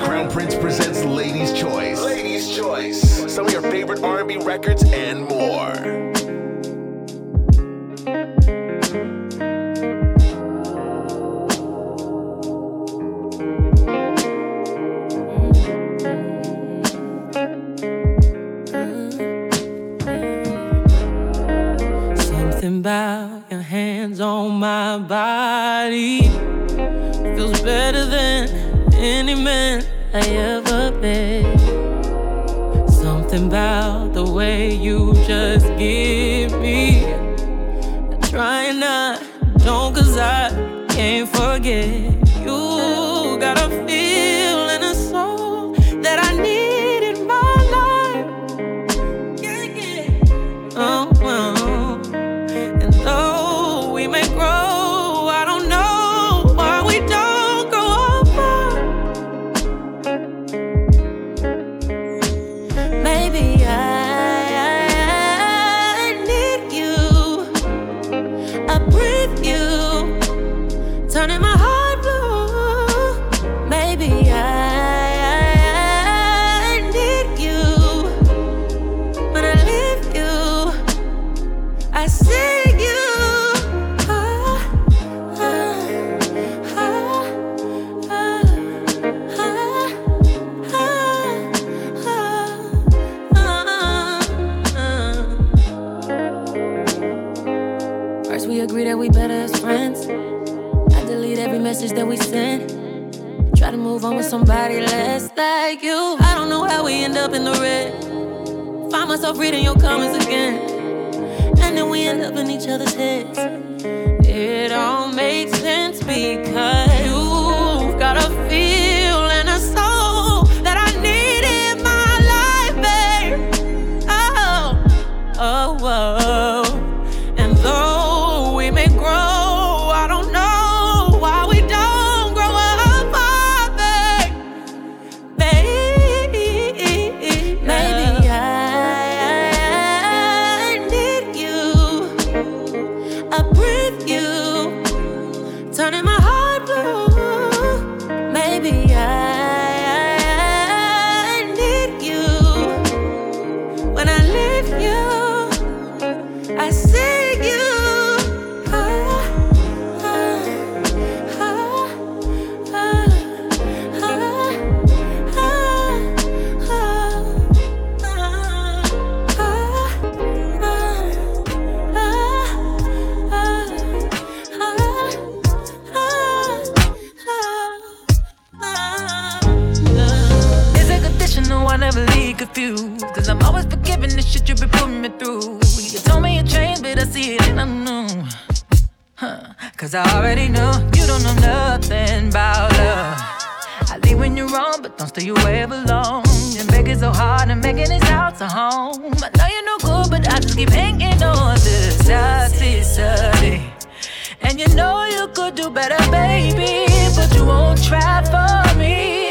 Crown Prince presents Ladies Choice. Ladies Choice. Some of your favorite R&B records and more. about your hands on my body feels better than any man I ever met. Something about the way you just give me. I try not, don't, cause I can't forget. somebody less like you. I don't know how we end up in the red. Find myself reading your comments again. And then we end up in each other's heads. It all makes sense because. Cause I already knew you don't know nothing about love. I leave when you're wrong, but don't stay away long. And make it so hard and making this out to home. I know you're no good, but I just keep hanging on this toxicity. And you know you could do better, baby, but you won't try for me.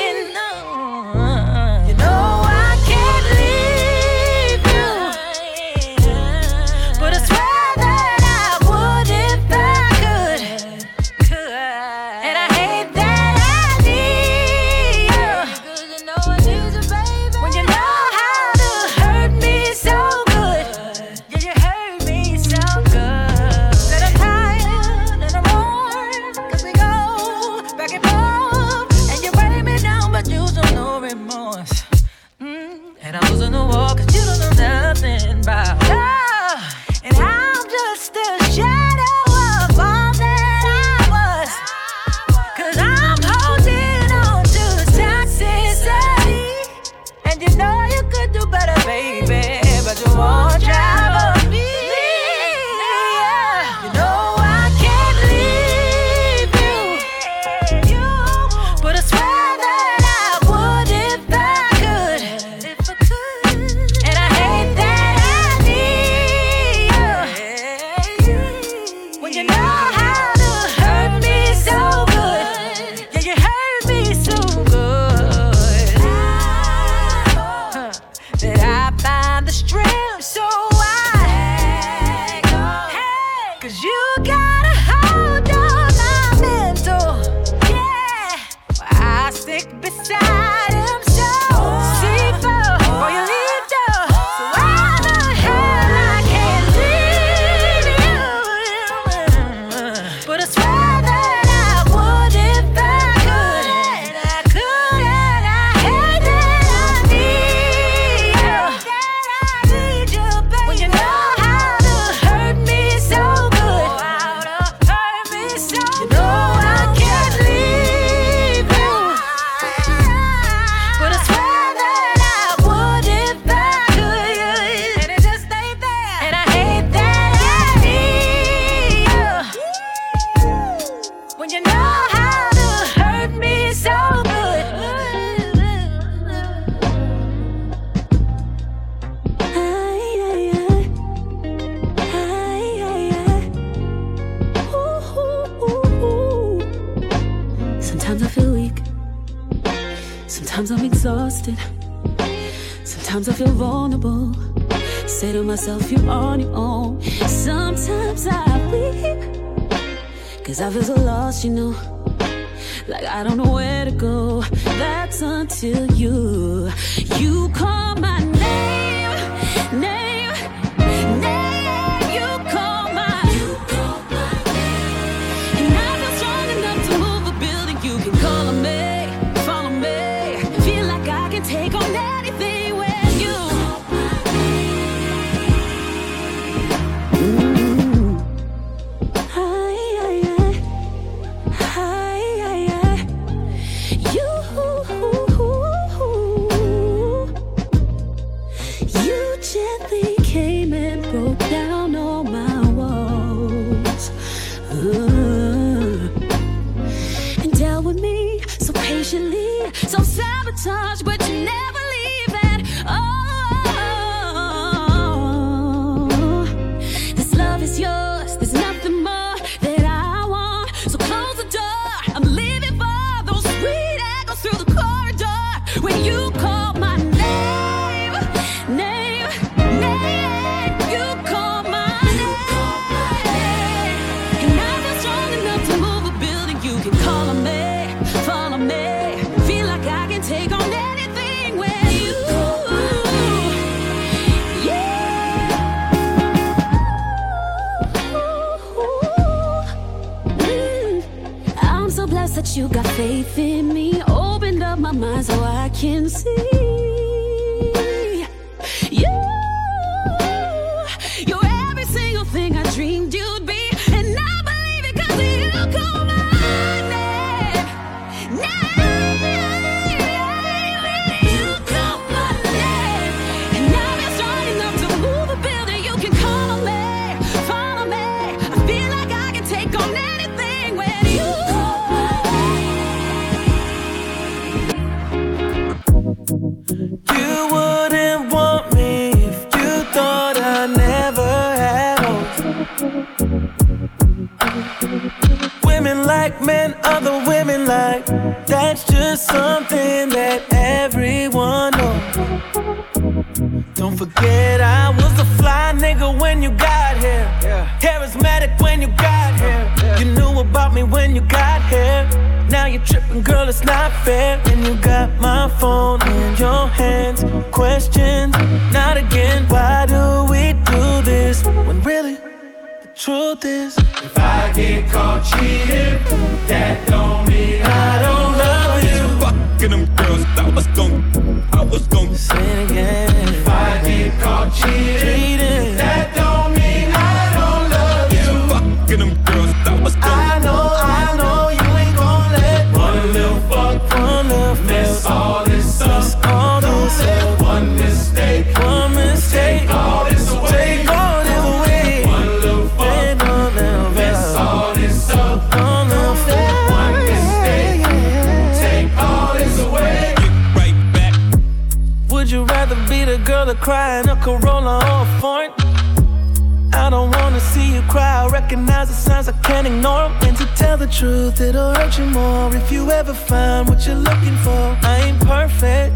More if you ever find what you're looking for. I ain't perfect.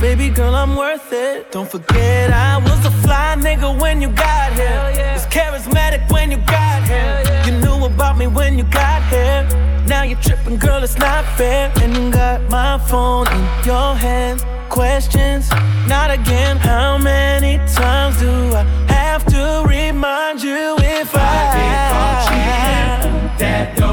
Baby girl, I'm worth it. Don't forget, I was a fly nigga when you got here. Was charismatic when you got here. You knew about me when you got here. Now you're tripping, girl, it's not fair. And you got my phone in your hands questions, not again. How many times do I have to remind you if I, I caught cheating? That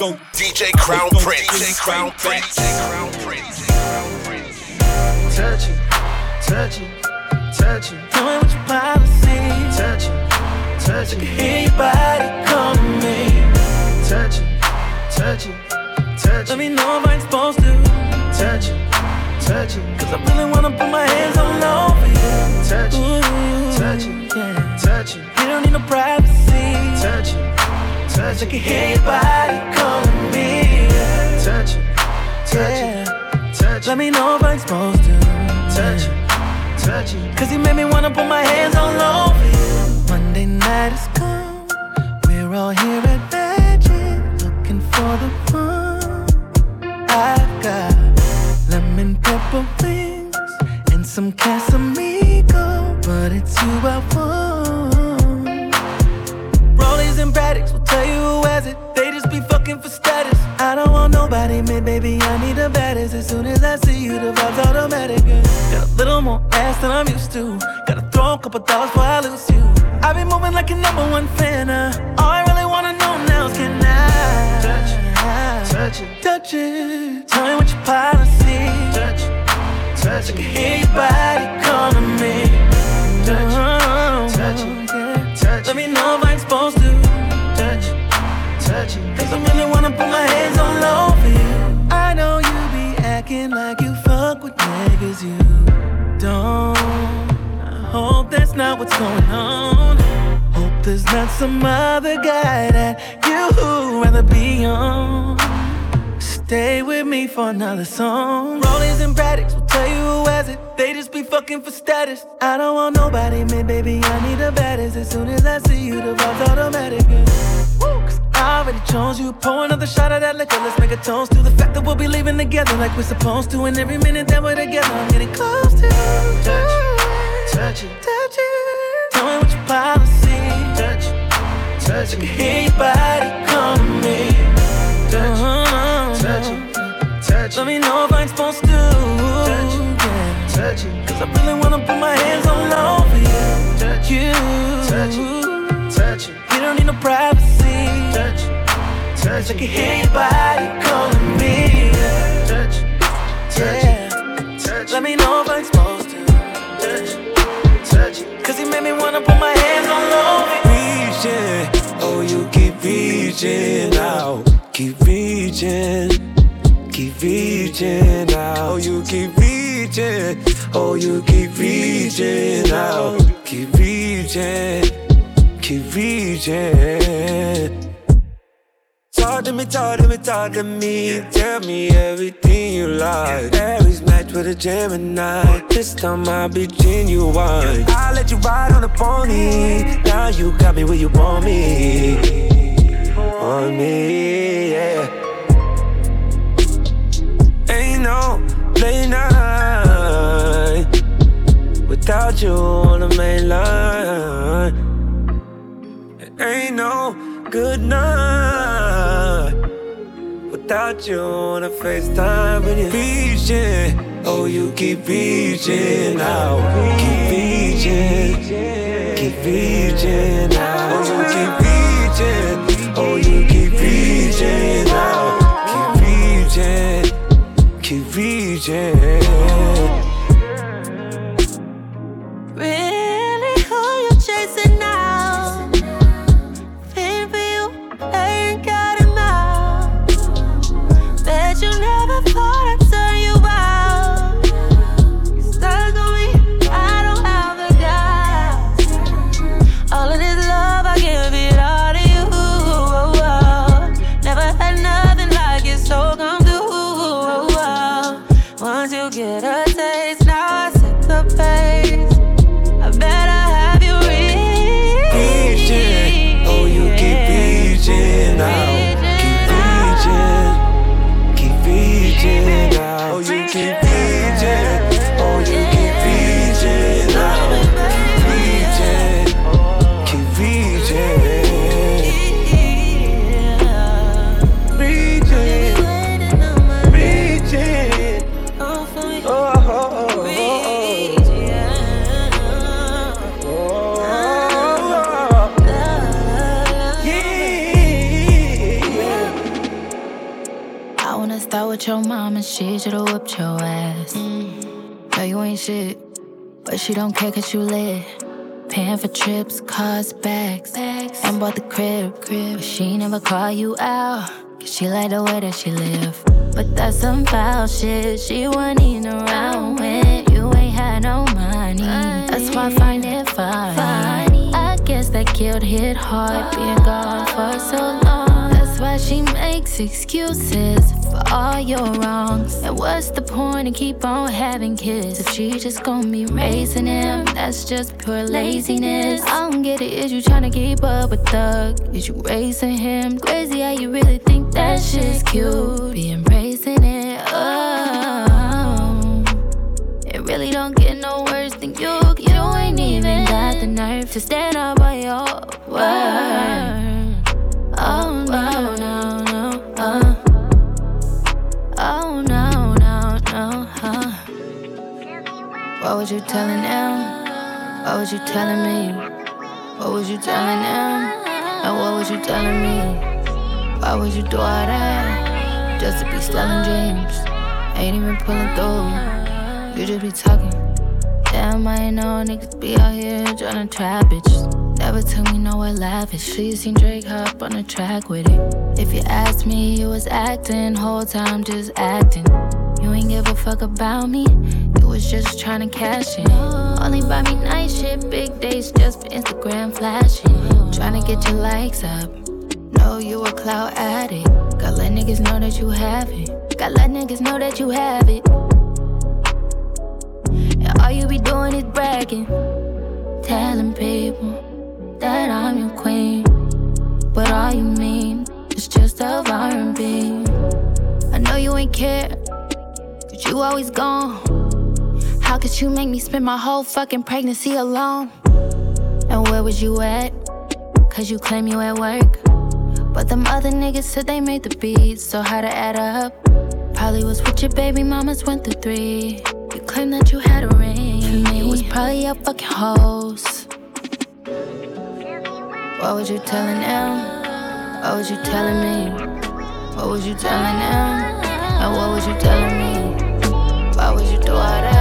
DJ Crown Prince. DJ Crown Prince. Touch it, touch it, touch it. Doing what your policy. Touch it, touch it. Hear your body calling me. Touch it touch it, touch it. Let me know if I ain't supposed to touch it, touch it. Cause I really wanna put my hands all over you. Touch it, touch it, yeah. touch it. You don't need no privacy. Touch it, touch. I can hear your body calling me. Touch it, touch it, touch it. Let me know if I'm supposed to touch it, touch it. Cause you made me wanna put my hands all over you. Monday night is come, we're all here at Magic, looking for the fun. I've got lemon pepper wings and some Casamigo, but it's you I want. Tell you who has it. They just be fucking for status. I don't want nobody, man, baby. I need the baddest. As soon as I see you, the vibe's automatic. Girl. Got a little more ass than I'm used to. Gotta throw a couple dollars before I lose you. I be moving like a number one fan. Uh. All I really wanna know now is can I? touch it, touch it. Tell me what your policy. Touch it, touch it. I can hear your body calling me. Put my hands all over you. I know you be acting like you fuck with niggas you don't. I hope that's not what's going on. Hope there's not some other guy that you who rather be on. Stay with me for another song. Rollies and Braddocks will tell you who has it. They just be fucking for status. I don't want nobody, man, baby. I need the baddest. As soon as I see you, the vibe's automatic. Woo, cause I already chose you. Pour another shot of that liquor. Let's make a toast to the fact that we'll be leaving together like we're supposed to. And every minute that we're together, I'm getting close to you. Touch it, touch it, touch it. Tell me what your policy. Touch touch it. I can hear your body calling me. Uh-huh. Touch it touch it, touch it. Let me know I can hear your body calling me. Touch touch it, touch. Let me know if I'm supposed to touch touch. Cause you made me wanna put my hands all over. Reaching, oh you keep reaching out keep reaching, keep reaching out. Oh, you keep reaching, oh, you keep reaching out. Keep reaching, keep reaching. Talk to me, talk to me, talk to me. Tell me everything you like. Aries match with a Gemini. This time I'll be genuine. I'll let you ride on the pony. Now you got me where you want me on me, yeah. Ain't no late night without you on the main line. Ain't no good night without you on a FaceTime when you're reaching. Oh, you keep reaching out, keep reaching, keep reaching out. Oh, you keep reaching. Oh, you keep reaching out, keep reaching, keep reaching. She should've whooped your ass. Mm. No, you ain't shit. But she don't care cause you lit. Paying for trips, cars, bags, bags. and bought the crib. crib. But she never call you out. Cause she like the way that she live. But that's some foul shit. She wasn't even around when you ain't had no money. That's why I find it funny. I guess that killed hit hard being gone for so long. She makes excuses for all your wrongs. And what's the point in keep on having kids if she just gonna be raising him? That's just pure laziness. I don't get it. Is you trying to keep up with Thug? Is you raising him? Crazy how you really think that shit's cute. Be embracing it. Oh, it really don't get no worse than you. You ain't even got the nerve to stand up on your was you telling them? What was you telling me? What was you telling them? And what was you telling me? Why would you do all that? Just to be stealing dreams. Ain't even pulling through. You just be talking. Damn, I ain't know niggas be out here trying to trap bitches. Never took me nowhere lavish. She seen Drake hop on the track with it. If you asked me, you was acting, whole time just acting. You ain't give a fuck about me. Was just trying to cash in. Only buy me nice shit, big days just for Instagram flashing. Trying to get your likes up. Know you a cloud addict. Gotta let niggas know that you have it. Gotta let niggas know that you have it. And all you be doing is bragging, telling people that I'm your queen. But all you mean is just of R&B. I know you ain't care, cause you always gone. How could you make me spend my whole fucking pregnancy alone? And where was you at? Cause you claim you at work. But them other niggas said they made the beats, so how to add up? Probably was with your baby mamas, went through three. You claim that you had a ring. For it was probably your fucking hoes. What was you telling them? What was you telling me? What was you telling them? And what was you telling me? Why would you do all that?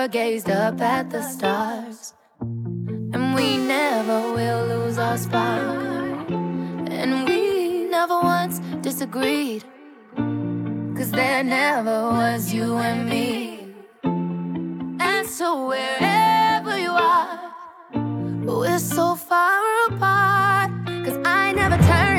never gazed up at the stars. And we never will lose our spark. And we never once disagreed. Cause there never was you and me. And so wherever you are, we're so far apart. Cause I never turned.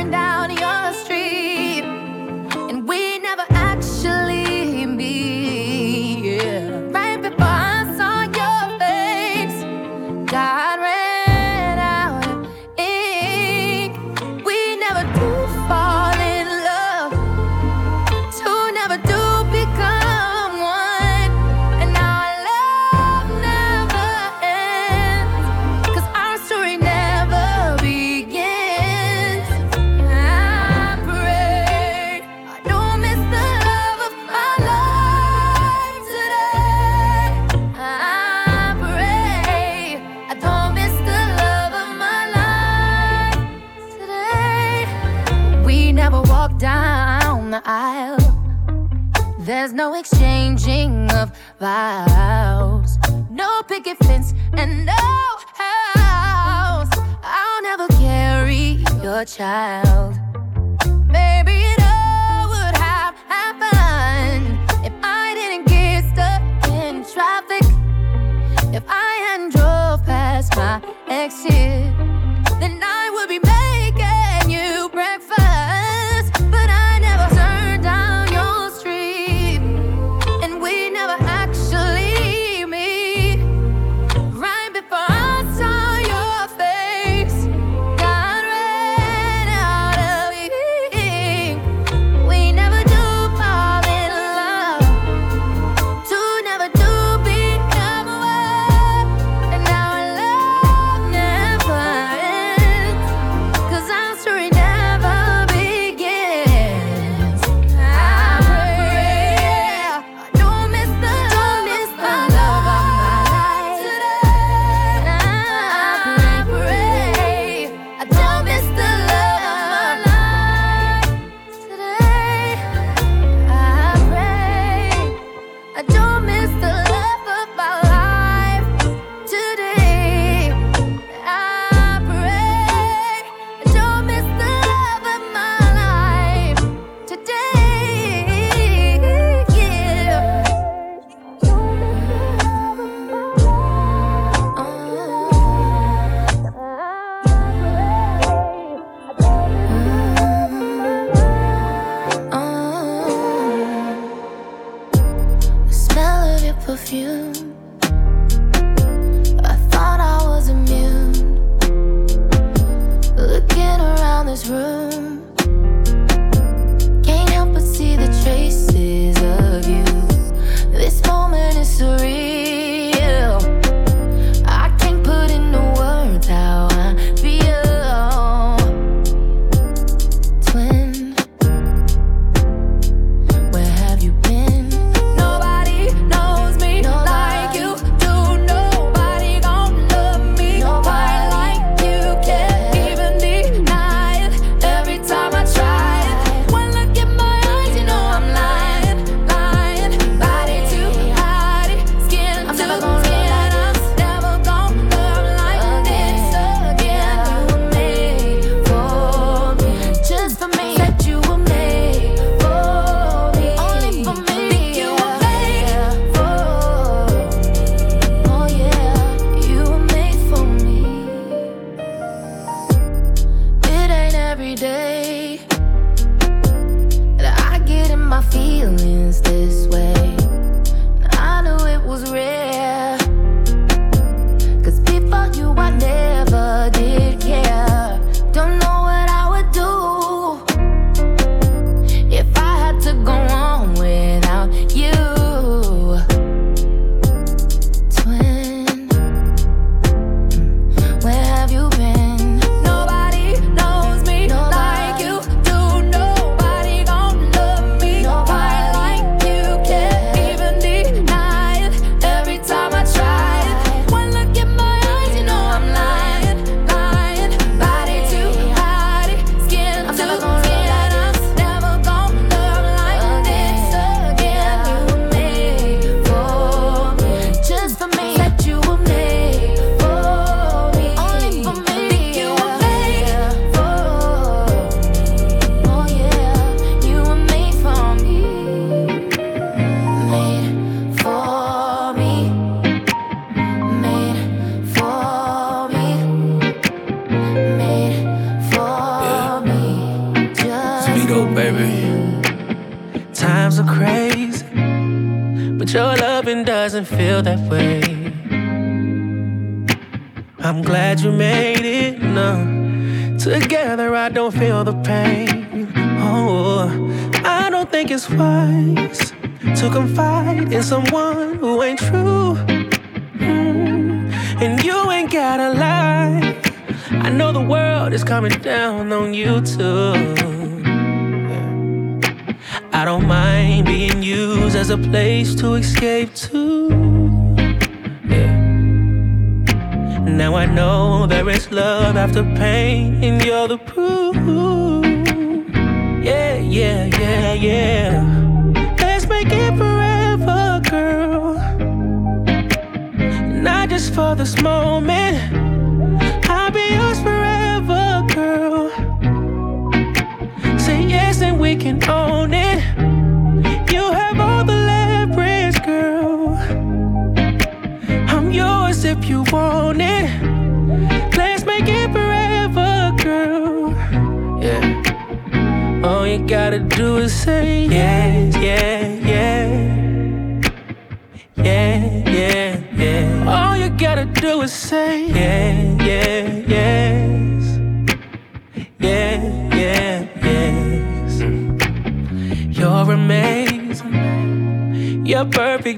vows. No picket fence and no house. I'll never carry your child. this room. Can own it. You have all the leverage, girl. I'm yours if you want it. Let's make it forever, girl. Yeah. All you gotta do is say yes, yeah, yeah. Yeah, yeah, yeah. All you gotta do is say yeah, yeah,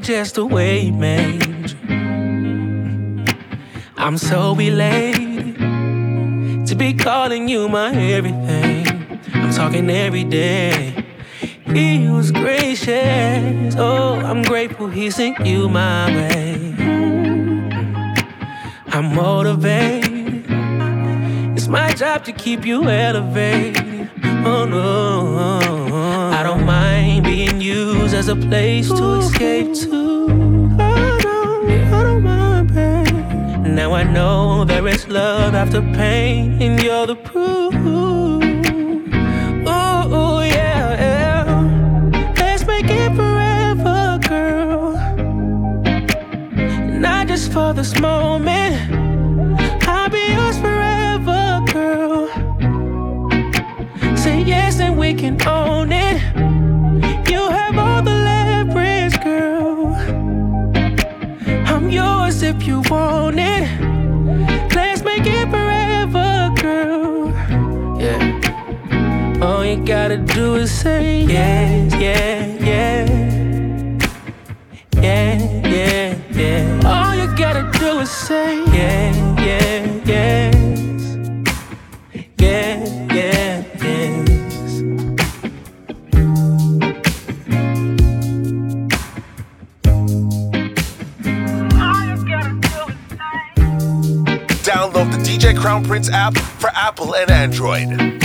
just the way you made. I'm so elated to be calling you my everything. I'm talking every day. He was gracious. Oh, I'm grateful he sent you my way. I'm motivated. It's my job to keep you elevated. Oh no, I don't mind being as a place to escape to. I don't, I don't mind pain. Now I know there is love after pain, and you're the proof. Ooh, yeah, yeah. Let's make it forever, girl. Not just for this moment. I'll be yours forever, girl. Say yes, and we can own it. You want it. Let's make it forever, girl. Yeah. All you gotta do is say yes, yeah, yeah. Yeah, yeah, yeah. All you gotta do is say yeah, Prince app for Apple and Android.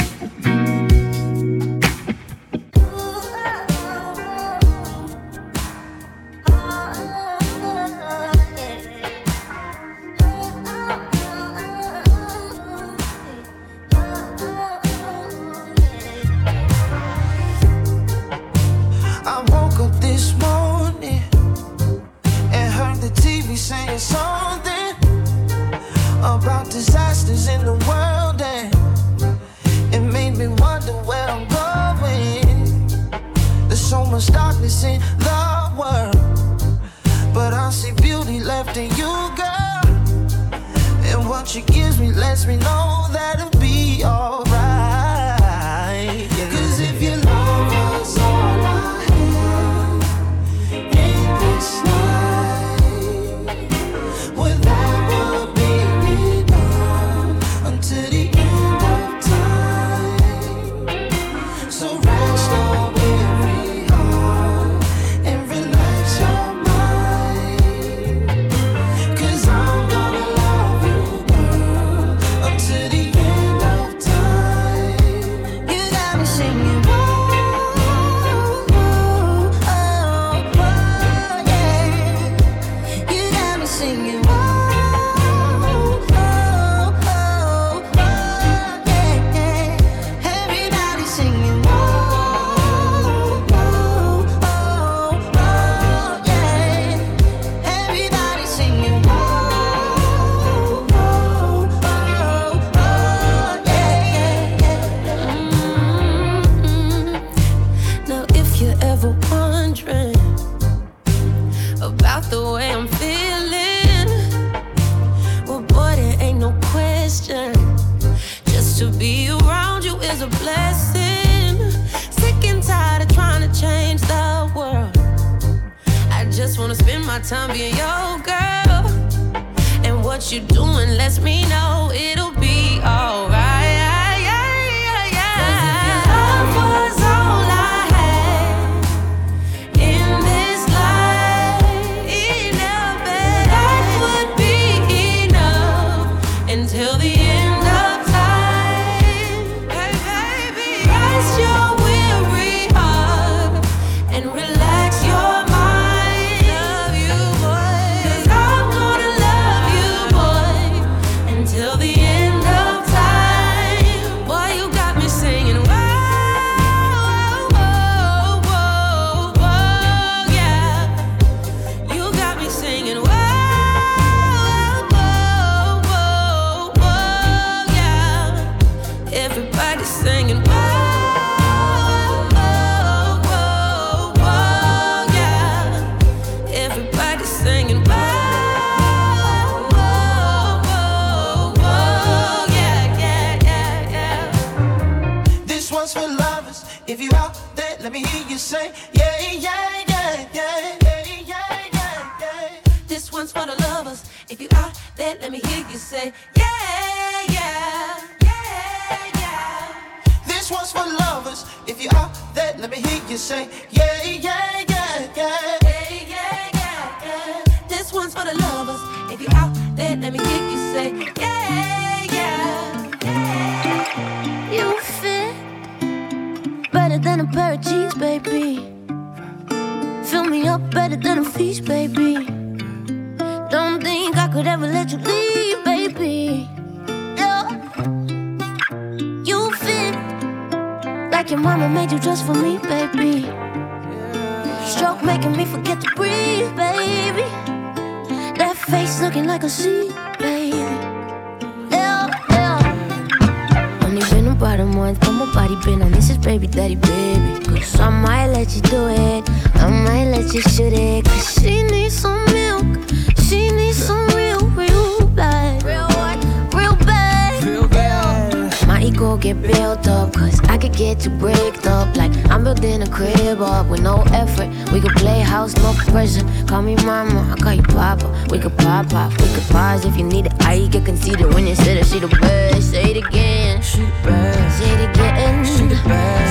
get built up Cause I could get you bricked up. Like I'm building a crib up with no effort. We could play house, no pressure. Call me mama, I call you papa. We could pop off, we could pause if you need it I get conceited? When you say that she the best Say it again, she the best. Say it again, she the best.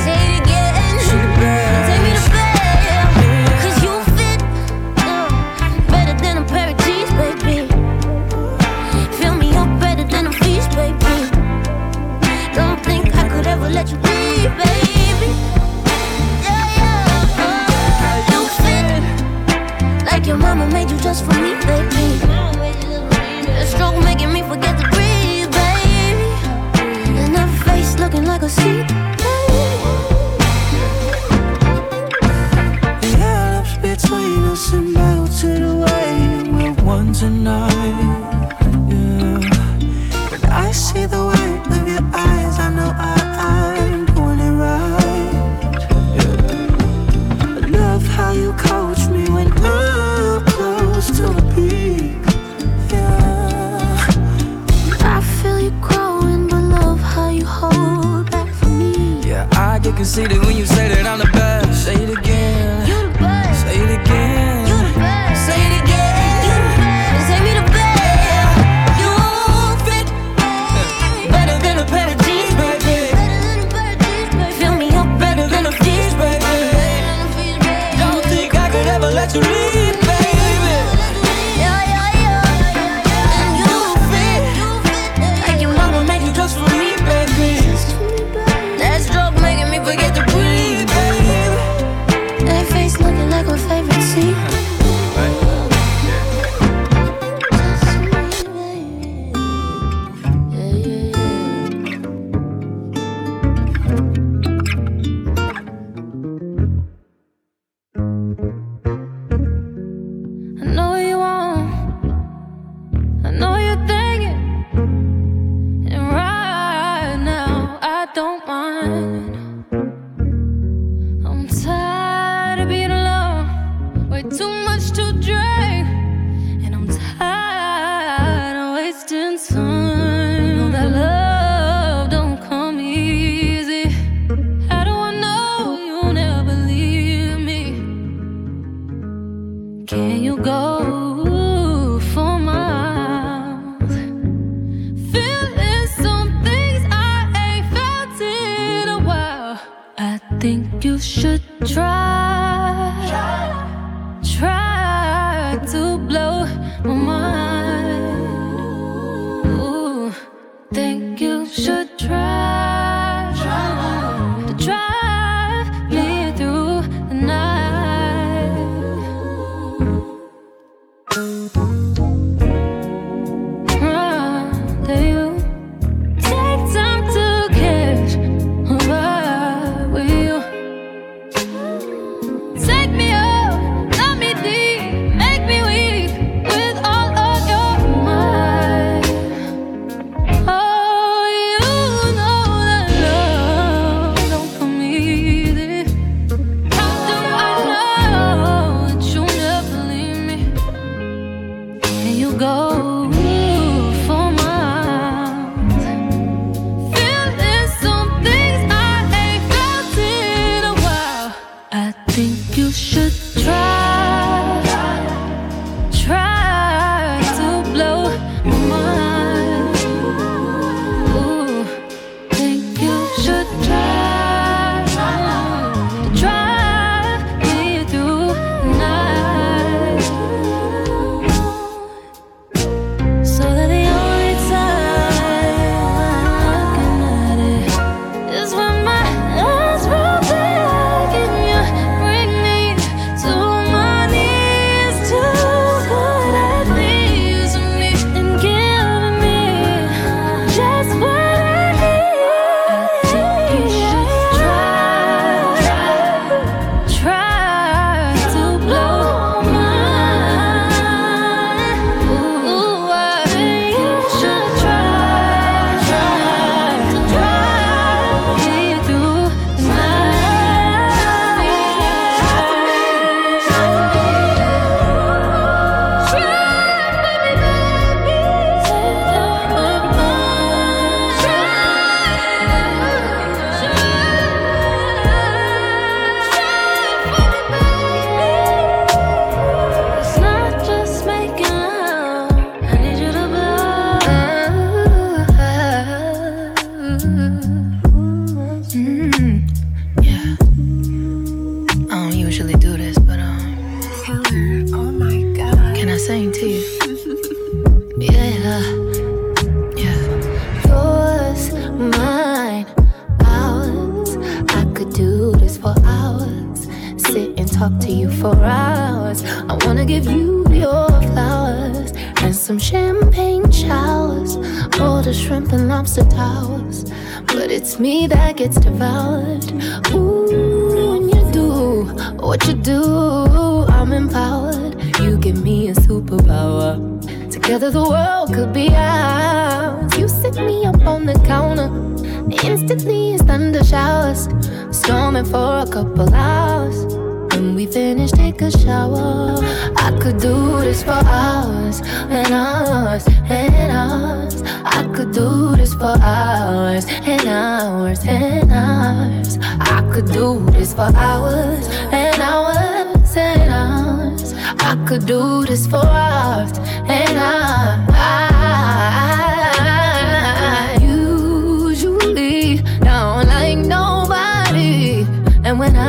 much for me, baby. The stroke making me forget to breathe, baby. And her face looking like a sea. The air between us and melted away. We're one tonight.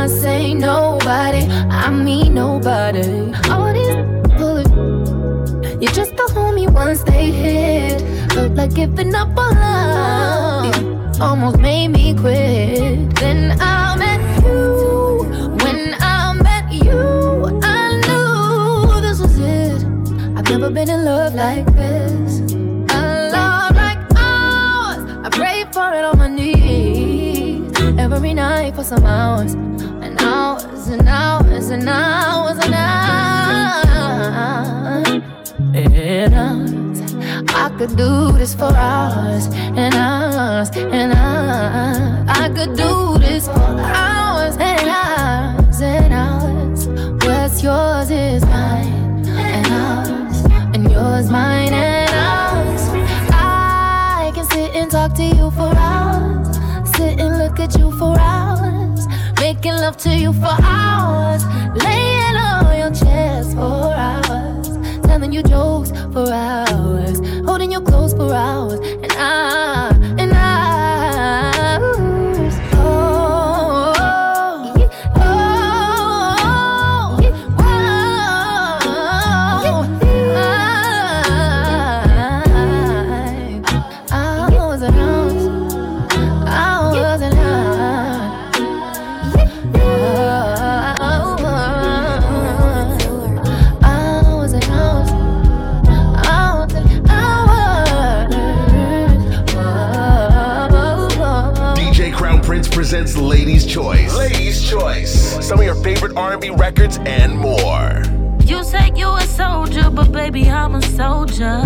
Say nobody, I mean nobody. All these bullets, you just the homie once they hit. Felt like giving up on love, almost made me quit. Then I met you. When I met you, I knew this was it. I've never been in love like this. A love like ours, I pray for it on my knees every night for some hours hours and hours and hours and hours. And hours. I could do this for hours and hours and hours. I could do this for hours and hours and hours. What's yours is mine and ours, and yours mine and ours. I can sit and talk to you for hours, sit and look at you for hours making love to you for hours, laying on your chest for hours, telling you jokes for hours, holding you close for hours, and I. presents Ladies' Choice. Ladies' Choice. Some of your favorite R&B records and more. You say you a soldier, but baby, I'm a soldier.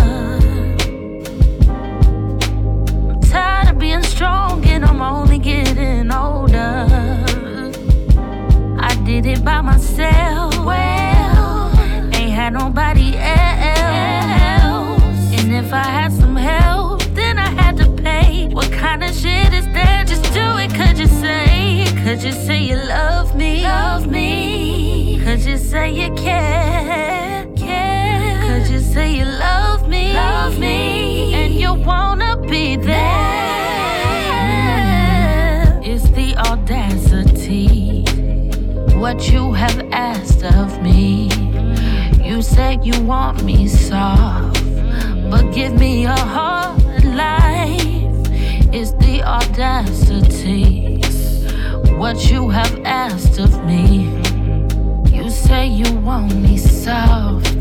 I'm tired of being strong and I'm only getting older. I did it by myself. Well, ain't had nobody else. And if I had some help, then I had to pay. What kind of shit is that? Just do it. Could you say? Could you say you love me? Love me. Could you say you care? Care. Could you say you love me? Love me. And you wanna be there. It's the audacity. What you have asked of me. You said you want me soft, but give me a hard life. It's the audacity. What you have asked of me. You say you want me soft,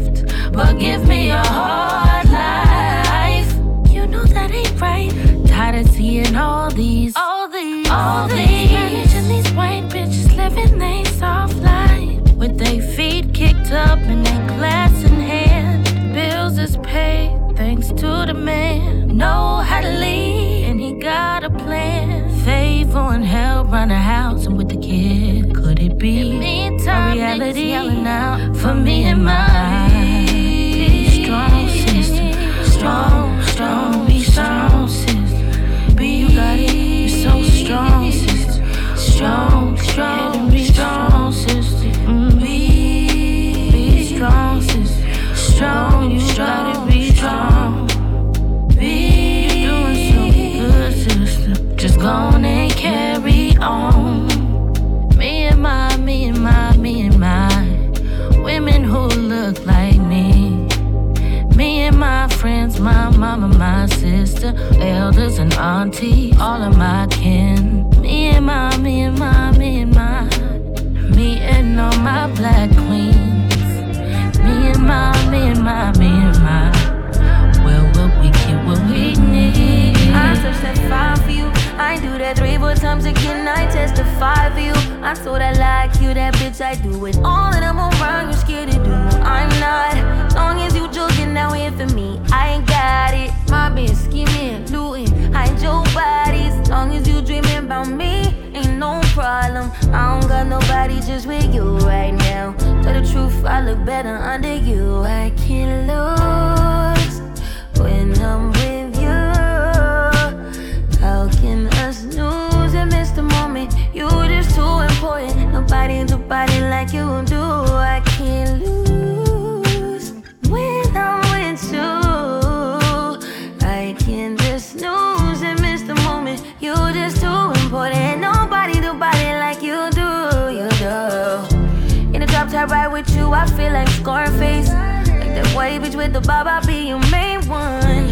but give me a hard life. You know that ain't right. Tired of seeing all these, all these, all these Spanish and these white bitches living they soft life with their feet kicked up and their glass in hand. Bills is paid thanks to the man. Know how to lead and he got a plan. Favor and help run the house and with the kid. Could it be a reality yelling out for me and mine? Be strong, sister. Strong, strong, be strong, sister. Be you got it. You're so strong, sister. Strong, carry on. Me and my, me and my, me and my women who look like me. Me and my friends, my mama, my sister, elders and auntie, all of my kin. Me and my, me and my, me and my, me and all my black queens. Me and my, me and my, me and my. Well, what we get, what we need. I touch that fire for you. I do that three, four times again. I testify for you. I told I like you, that bitch. I do it all, and I'm around. You're scared to do? I'm not. Long as you joking, now here for me. I ain't got it. My bitch scheming, looting, hide your bodies. Long as you dreaming about me, ain't no problem. I don't got nobody just with you right now. Tell the truth, I look better under you. I can't lose when I'm with us lose and miss the moment? You just too important. Nobody do body like you do. I can't lose when I'm with you. I can just lose and miss the moment. You just too important. Nobody do body like you do. You do. In the drop top ride with you, I feel like Scarface. Like that white bitch with the bob, I'll be your main one.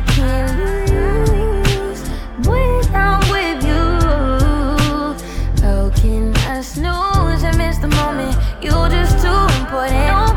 can't lose when I'm you. How can I snooze and miss the moment? You just too important.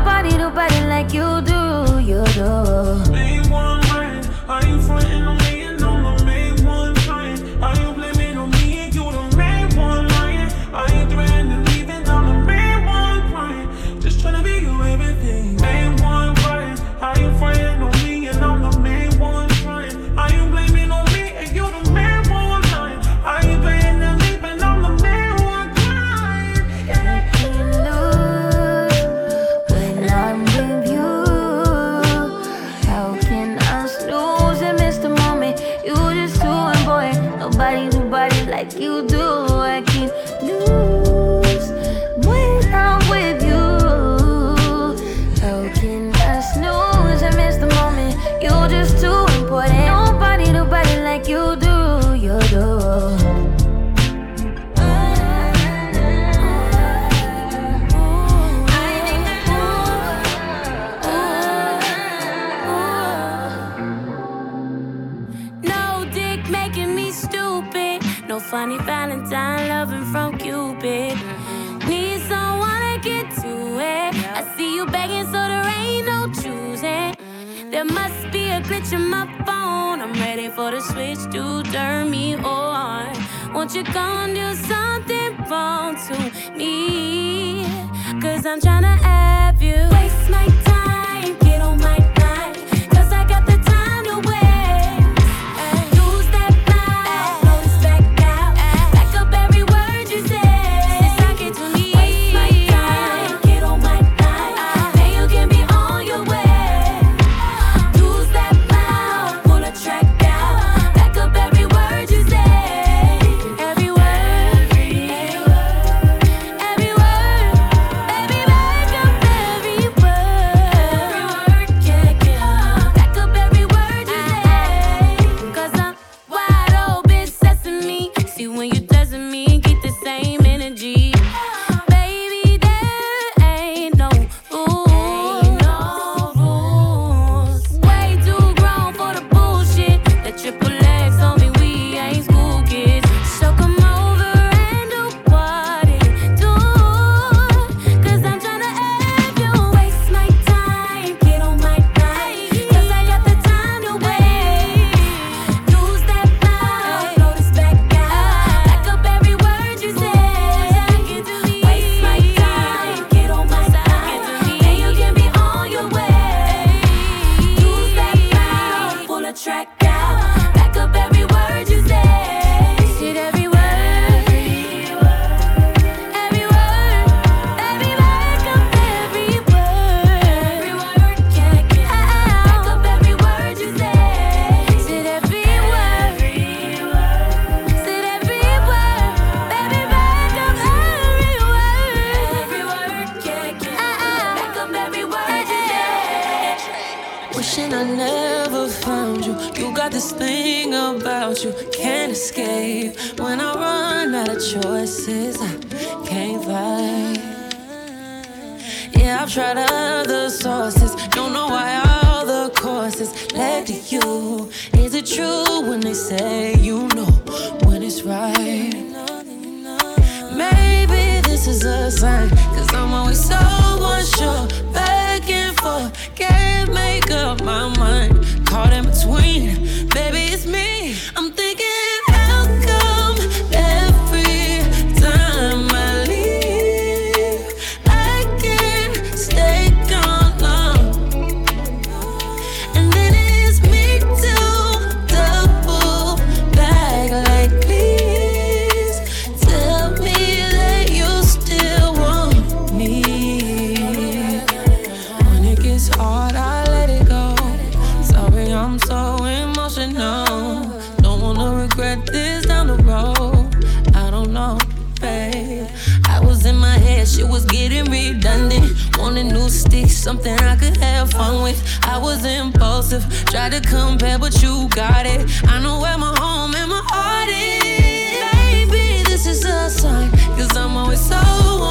on a new stick, something I could have fun with. I was impulsive, tried to compare, but you got it. I know where my home and my heart is. Baby, this is a sign, cause I'm always so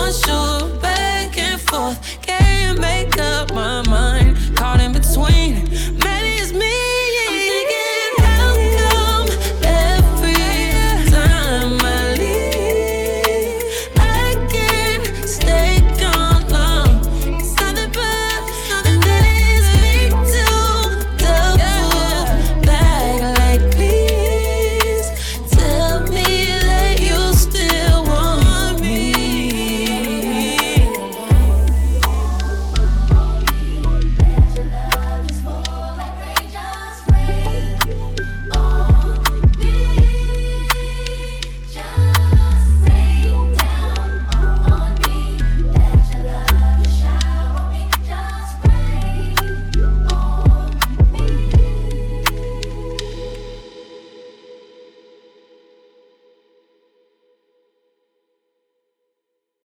unsure. Back and forth,